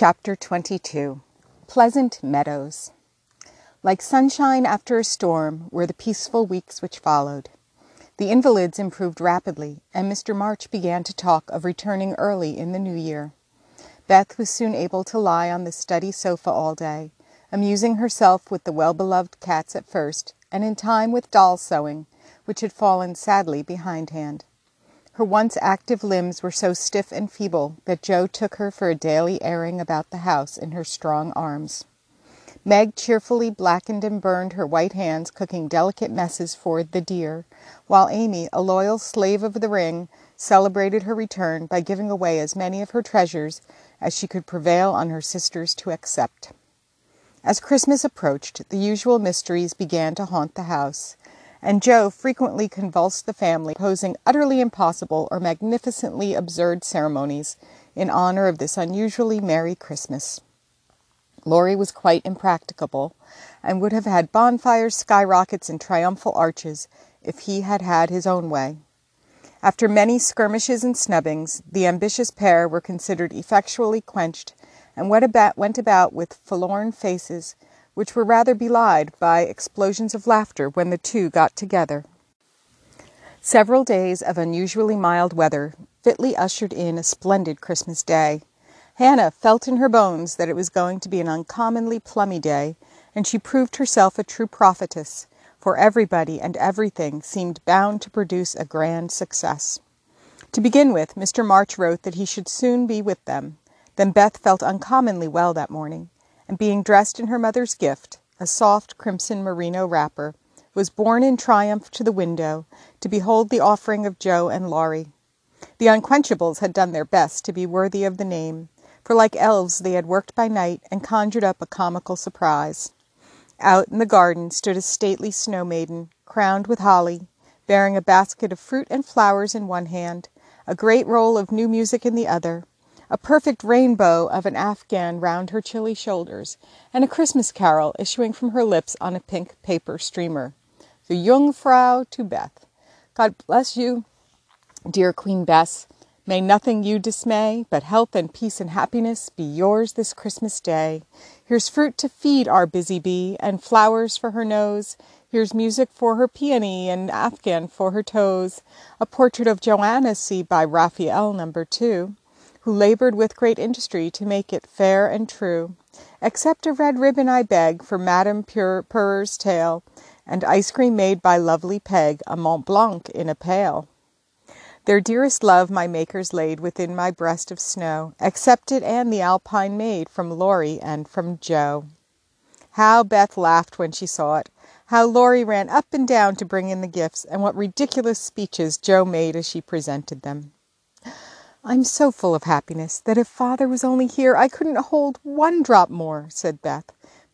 Chapter 22 Pleasant Meadows Like sunshine after a storm were the peaceful weeks which followed. The invalids improved rapidly, and Mr. March began to talk of returning early in the new year. Beth was soon able to lie on the study sofa all day, amusing herself with the well beloved cats at first, and in time with doll sewing, which had fallen sadly behindhand. Her once active limbs were so stiff and feeble that Jo took her for a daily airing about the house in her strong arms. Meg cheerfully blackened and burned her white hands cooking delicate messes for the dear, while Amy, a loyal slave of the ring, celebrated her return by giving away as many of her treasures as she could prevail on her sisters to accept. As Christmas approached, the usual mysteries began to haunt the house, and Jo frequently convulsed the family, posing utterly impossible or magnificently absurd ceremonies in honor of this unusually merry Christmas. Laurie was quite impracticable, and would have had bonfires, skyrockets, and triumphal arches if he had had his own way. After many skirmishes and snubbings, the ambitious pair were considered effectually quenched, and went about, went about with forlorn faces which were rather belied by explosions of laughter when the two got together. Several days of unusually mild weather fitly ushered in a splendid Christmas day. Hannah felt in her bones that it was going to be an uncommonly plummy day, and she proved herself a true prophetess, for everybody and everything seemed bound to produce a grand success. To begin with, Mr. March wrote that he should soon be with them. Then Beth felt uncommonly well that morning and being dressed in her mother's gift, a soft crimson merino wrapper, was borne in triumph to the window to behold the offering of Jo and Laurie. The Unquenchables had done their best to be worthy of the name, for like elves they had worked by night and conjured up a comical surprise. Out in the garden stood a stately snow maiden, crowned with holly, bearing a basket of fruit and flowers in one hand, a great roll of new music in the other, a perfect rainbow of an Afghan round her chilly shoulders, and a Christmas carol issuing from her lips on a pink paper streamer. The Jungfrau to Beth. God bless you, dear Queen Bess. May nothing you dismay, but health and peace and happiness be yours this Christmas day. Here's fruit to feed our busy bee, and flowers for her nose. Here's music for her peony, and Afghan for her toes. A portrait of Joanna see by Raphael number two who labored with great industry to make it fair and true. Accept a red ribbon, I beg, for Madame Purr's tail, and ice cream made by lovely Peg, a Mont Blanc in a pail. Their dearest love my makers laid within my breast of snow. Accept it and the Alpine maid from Laurie and from Jo. How Beth laughed when she saw it. How Laurie ran up and down to bring in the gifts, and what ridiculous speeches Jo made as she presented them. I'm so full of happiness that if father was only here I couldn't hold one drop more, said Beth,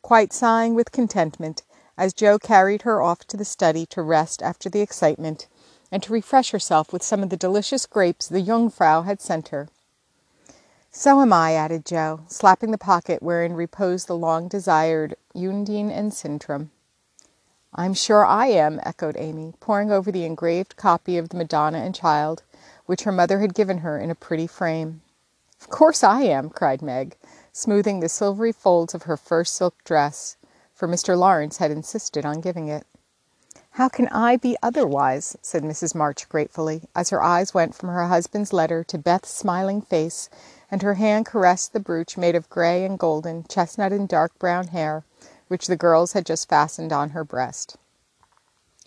quite sighing with contentment as Jo carried her off to the study to rest after the excitement and to refresh herself with some of the delicious grapes the Jungfrau had sent her. So am I, added Jo, slapping the pocket wherein reposed the long desired Undine and Sintram. I'm sure I am, echoed Amy, poring over the engraved copy of the Madonna and Child which her mother had given her in a pretty frame. Of course I am, cried Meg, smoothing the silvery folds of her first silk dress, for Mr. Lawrence had insisted on giving it. How can I be otherwise? said Mrs. March gratefully, as her eyes went from her husband's letter to Beth's smiling face, and her hand caressed the brooch made of gray and golden, chestnut and dark brown hair, which the girls had just fastened on her breast.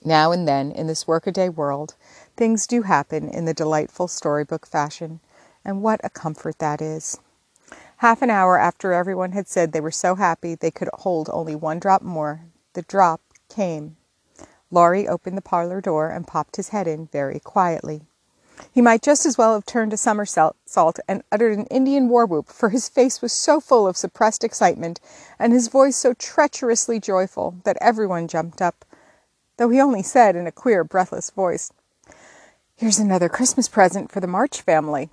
Now and then, in this workaday world, things do happen in the delightful storybook fashion, and what a comfort that is. Half an hour after everyone had said they were so happy they could hold only one drop more, the drop came. Laurie opened the parlor door and popped his head in very quietly. He might just as well have turned a somersault and uttered an Indian war whoop, for his face was so full of suppressed excitement, and his voice so treacherously joyful, that everyone jumped up though he only said in a queer, breathless voice, Here's another Christmas present for the March family.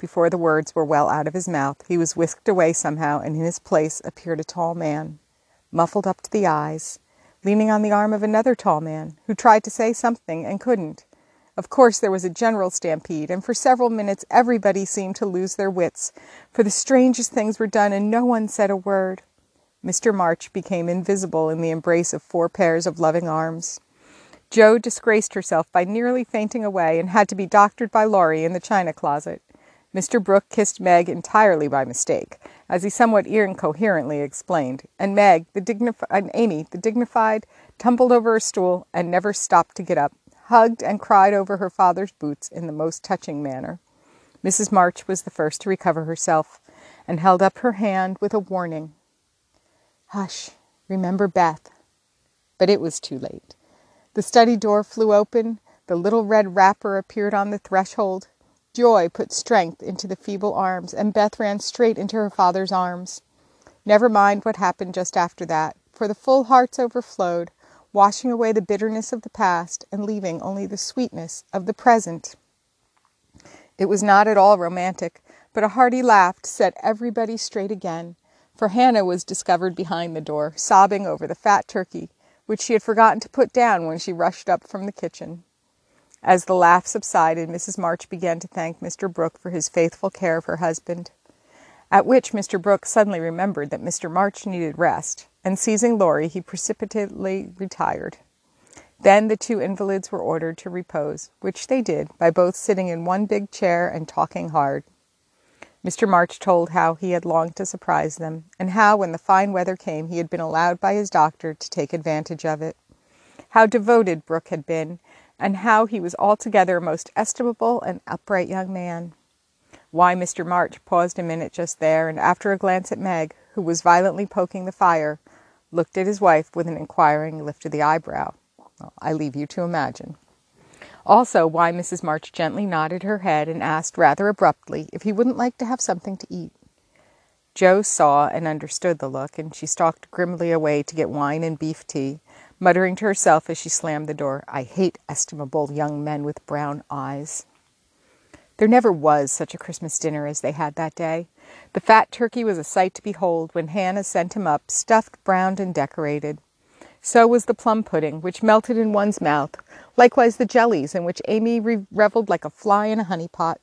Before the words were well out of his mouth, he was whisked away somehow, and in his place appeared a tall man, muffled up to the eyes, leaning on the arm of another tall man, who tried to say something and couldn't. Of course, there was a general stampede, and for several minutes everybody seemed to lose their wits, for the strangest things were done and no one said a word. Mr. March became invisible in the embrace of four pairs of loving arms. Jo disgraced herself by nearly fainting away and had to be doctored by Laurie in the china closet. Mr. Brooke kissed Meg entirely by mistake, as he somewhat incoherently explained, and Meg, the dignified, and Amy, the dignified, tumbled over a stool and never stopped to get up, hugged and cried over her father's boots in the most touching manner. Mrs. March was the first to recover herself, and held up her hand with a warning. Hush, remember Beth. But it was too late. The study door flew open, the little red wrapper appeared on the threshold. Joy put strength into the feeble arms, and Beth ran straight into her father's arms. Never mind what happened just after that, for the full hearts overflowed, washing away the bitterness of the past and leaving only the sweetness of the present. It was not at all romantic, but a hearty laugh set everybody straight again, for Hannah was discovered behind the door, sobbing over the fat turkey which she had forgotten to put down when she rushed up from the kitchen. As the laugh subsided, Mrs. March began to thank Mr. Brooke for his faithful care of her husband. At which Mr. Brooke suddenly remembered that Mr. March needed rest, and seizing Laurie, he precipitately retired. Then the two invalids were ordered to repose, which they did by both sitting in one big chair and talking hard. Mr. March told how he had longed to surprise them, and how, when the fine weather came, he had been allowed by his doctor to take advantage of it. How devoted Brooke had been, and how he was altogether a most estimable and upright young man. Why Mr. March paused a minute just there, and after a glance at Meg, who was violently poking the fire, looked at his wife with an inquiring lift of the eyebrow. Well, I leave you to imagine. Also, why Mrs. March gently nodded her head and asked rather abruptly if he wouldn't like to have something to eat. Jo saw and understood the look, and she stalked grimly away to get wine and beef tea, muttering to herself as she slammed the door, I hate estimable young men with brown eyes. There never was such a Christmas dinner as they had that day. The fat turkey was a sight to behold when Hannah sent him up, stuffed, browned, and decorated. So was the plum pudding, which melted in one's mouth, likewise the jellies, in which Amy revelled like a fly in a honey pot.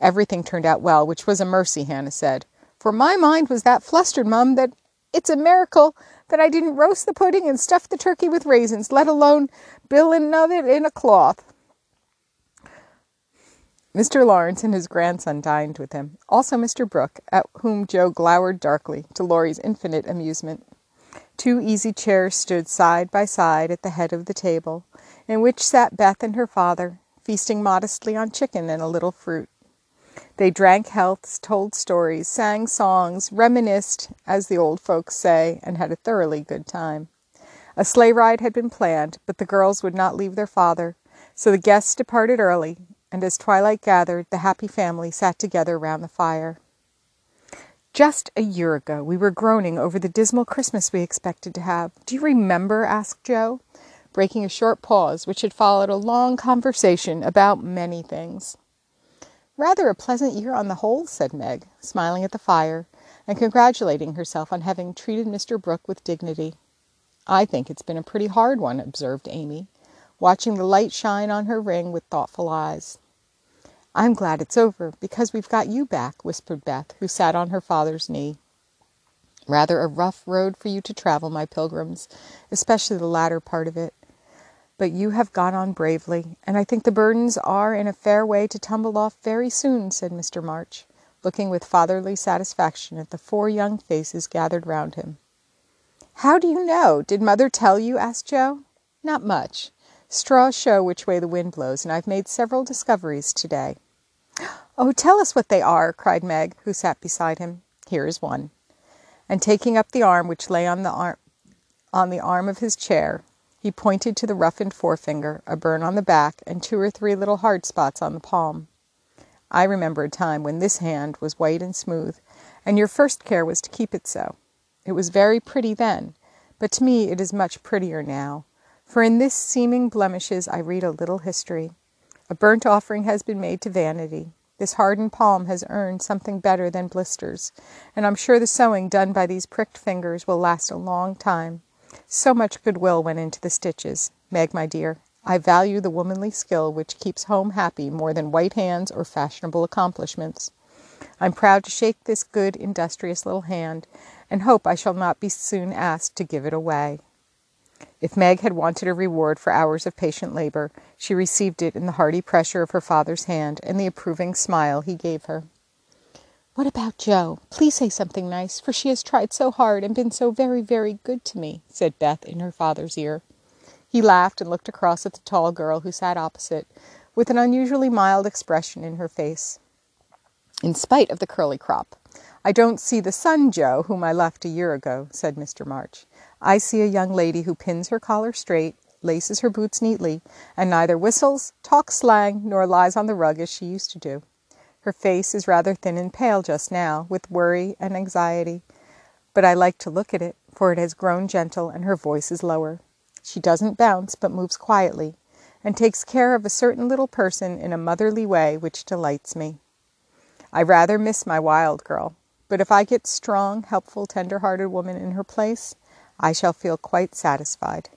Everything turned out well, which was a mercy, Hannah said. For my mind was that flustered, Mum, that it's a miracle that I didn't roast the pudding and stuff the turkey with raisins, let alone billin' of it in a cloth. Mr. Lawrence and his grandson dined with him, also Mr. Brooke, at whom Jo glowered darkly, to Laurie's infinite amusement. Two easy chairs stood side by side at the head of the table, in which sat Beth and her father, feasting modestly on chicken and a little fruit. They drank healths, told stories, sang songs, reminisced, as the old folks say, and had a thoroughly good time. A sleigh ride had been planned, but the girls would not leave their father, so the guests departed early, and as twilight gathered, the happy family sat together round the fire. Just a year ago, we were groaning over the dismal Christmas we expected to have. Do you remember? asked Jo, breaking a short pause which had followed a long conversation about many things. Rather a pleasant year on the whole, said Meg, smiling at the fire and congratulating herself on having treated Mr. Brooke with dignity. I think it's been a pretty hard one, observed Amy, watching the light shine on her ring with thoughtful eyes. I'm glad it's over, because we've got you back, whispered Beth, who sat on her father's knee. Rather a rough road for you to travel, my pilgrims, especially the latter part of it. But you have gone on bravely, and I think the burdens are in a fair way to tumble off very soon, said Mr. March, looking with fatherly satisfaction at the four young faces gathered round him. How do you know? Did mother tell you? asked Jo. Not much. Straws show which way the wind blows, and I've made several discoveries today. Oh, tell us what they are, cried Meg, who sat beside him. Here is one. And taking up the arm which lay on the arm on the arm of his chair, he pointed to the roughened forefinger, a burn on the back, and two or three little hard spots on the palm. I remember a time when this hand was white and smooth, and your first care was to keep it so. It was very pretty then, but to me it is much prettier now, for in this seeming blemishes I read a little history. A burnt offering has been made to vanity. This hardened palm has earned something better than blisters, and I'm sure the sewing done by these pricked fingers will last a long time. So much goodwill went into the stitches. Meg, my dear, I value the womanly skill which keeps home happy more than white hands or fashionable accomplishments. I'm proud to shake this good, industrious little hand, and hope I shall not be soon asked to give it away. If Meg had wanted a reward for hours of patient labor, she received it in the hearty pressure of her father's hand and the approving smile he gave her. What about Jo? Please say something nice, for she has tried so hard and been so very, very good to me, said Beth in her father's ear. He laughed and looked across at the tall girl who sat opposite, with an unusually mild expression in her face. In spite of the curly crop, I don't see the son Jo, whom I left a year ago, said Mr. March. I see a young lady who pins her collar straight, laces her boots neatly, and neither whistles, talks slang, nor lies on the rug as she used to do. Her face is rather thin and pale just now, with worry and anxiety, but I like to look at it, for it has grown gentle and her voice is lower. She doesn't bounce, but moves quietly, and takes care of a certain little person in a motherly way which delights me. I rather miss my wild girl, but if I get strong, helpful, tender hearted woman in her place, I shall feel quite satisfied.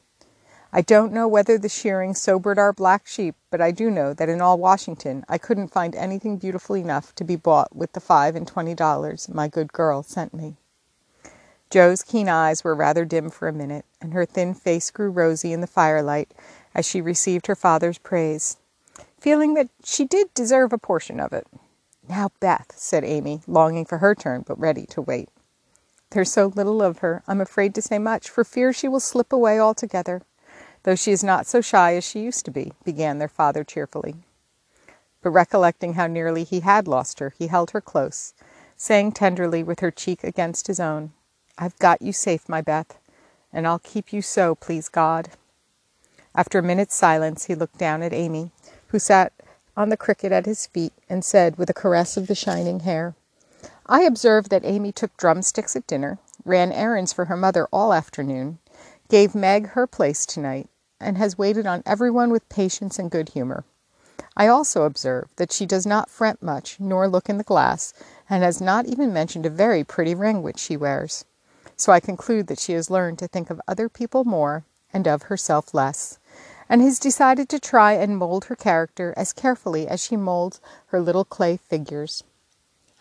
I don't know whether the shearing sobered our black sheep, but I do know that in all Washington I couldn't find anything beautiful enough to be bought with the five and twenty dollars my good girl sent me. Jo's keen eyes were rather dim for a minute, and her thin face grew rosy in the firelight as she received her father's praise, feeling that she did deserve a portion of it. Now, Beth, said Amy, longing for her turn, but ready to wait. There's so little of her, I'm afraid to say much, for fear she will slip away altogether. Though she is not so shy as she used to be, began their father cheerfully. But recollecting how nearly he had lost her, he held her close, saying tenderly, with her cheek against his own, I've got you safe, my Beth, and I'll keep you so, please God. After a minute's silence, he looked down at Amy, who sat on the cricket at his feet, and said, with a caress of the shining hair, I observed that Amy took drumsticks at dinner, ran errands for her mother all afternoon, gave Meg her place tonight, and has waited on everyone with patience and good humor. I also observe that she does not fret much, nor look in the glass, and has not even mentioned a very pretty ring which she wears. So I conclude that she has learned to think of other people more and of herself less, and has decided to try and mold her character as carefully as she molds her little clay figures.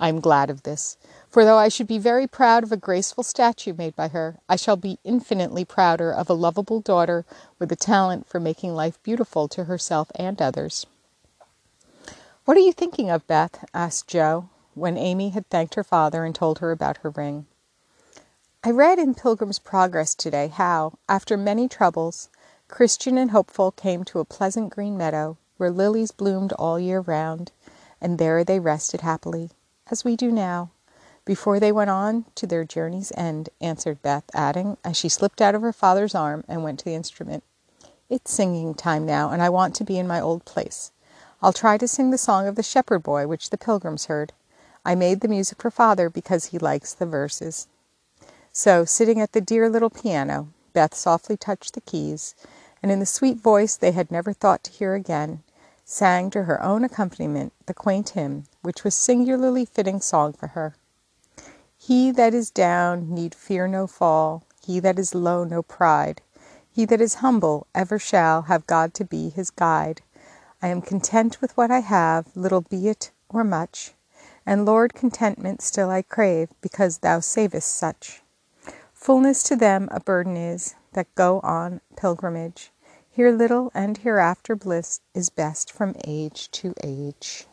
I am glad of this, for though I should be very proud of a graceful statue made by her, I shall be infinitely prouder of a lovable daughter with a talent for making life beautiful to herself and others. What are you thinking of, Beth? asked Jo, when Amy had thanked her father and told her about her ring. I read in Pilgrim's Progress today how, after many troubles, Christian and Hopeful came to a pleasant green meadow where lilies bloomed all year round, and there they rested happily as we do now, before they went on to their journey's end, answered Beth, adding, as she slipped out of her father's arm and went to the instrument, It's singing time now, and I want to be in my old place. I'll try to sing the song of the shepherd boy which the pilgrims heard. I made the music for father because he likes the verses. So, sitting at the dear little piano, Beth softly touched the keys, and in the sweet voice they had never thought to hear again, sang to her own accompaniment the quaint hymn, which was singularly fitting song for her. He that is down need fear no fall, he that is low no pride, he that is humble ever shall have God to be his guide. I am content with what I have, little be it or much, and Lord contentment still I crave, because thou savest such. Fullness to them a burden is that go on pilgrimage. Here little and hereafter bliss is best from age to age.